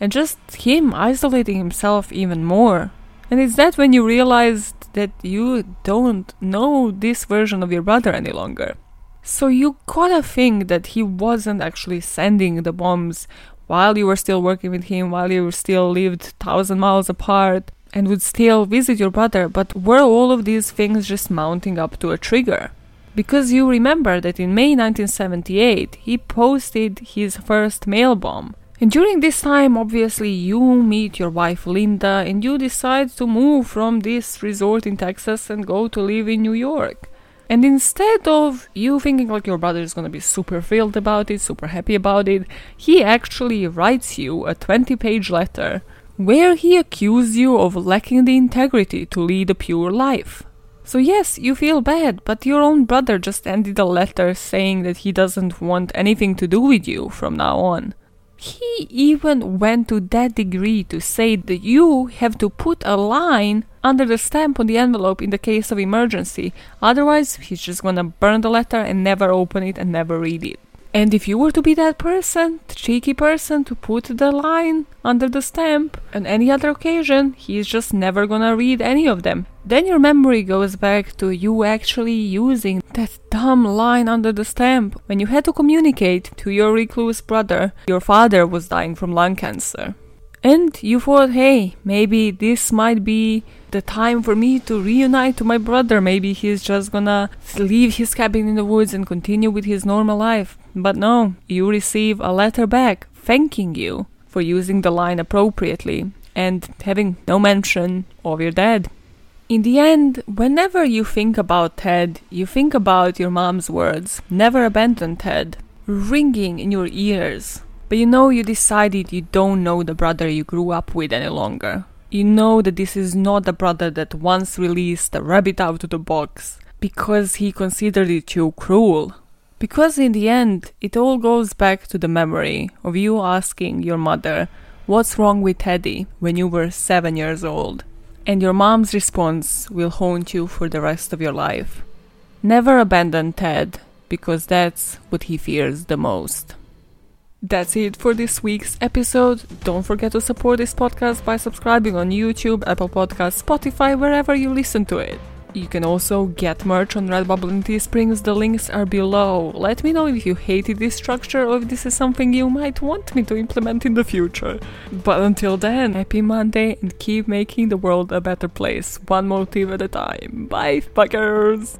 and just him isolating himself even more. And it's that when you realize that you don't know this version of your brother any longer. So you gotta think that he wasn't actually sending the bombs while you were still working with him, while you still lived thousand miles apart, and would still visit your brother, but were all of these things just mounting up to a trigger? Because you remember that in May 1978 he posted his first mail bomb, and during this time, obviously, you meet your wife Linda and you decide to move from this resort in Texas and go to live in New York. And instead of you thinking like your brother is gonna be super thrilled about it, super happy about it, he actually writes you a 20 page letter where he accuses you of lacking the integrity to lead a pure life. So, yes, you feel bad, but your own brother just ended a letter saying that he doesn't want anything to do with you from now on. He even went to that degree to say that you have to put a line under the stamp on the envelope in the case of emergency. Otherwise, he's just gonna burn the letter and never open it and never read it. And if you were to be that person, the cheeky person, to put the line under the stamp on any other occasion, he's just never gonna read any of them. Then your memory goes back to you actually using that dumb line under the stamp when you had to communicate to your recluse brother your father was dying from lung cancer. And you thought, hey, maybe this might be the time for me to reunite to my brother. Maybe he's just gonna leave his cabin in the woods and continue with his normal life. But no, you receive a letter back thanking you for using the line appropriately and having no mention of your dad. In the end, whenever you think about Ted, you think about your mom's words, never abandon Ted, ringing in your ears but you know you decided you don't know the brother you grew up with any longer. You know that this is not the brother that once released the rabbit out of the box because he considered it too cruel. Because in the end, it all goes back to the memory of you asking your mother, What's wrong with Teddy when you were seven years old? And your mom's response will haunt you for the rest of your life. Never abandon Ted because that's what he fears the most. That's it for this week's episode. Don't forget to support this podcast by subscribing on YouTube, Apple Podcasts, Spotify, wherever you listen to it. You can also get merch on Redbubble and Teesprings. The links are below. Let me know if you hated this structure or if this is something you might want me to implement in the future. But until then, happy Monday and keep making the world a better place, one motive at a time. Bye, fuckers!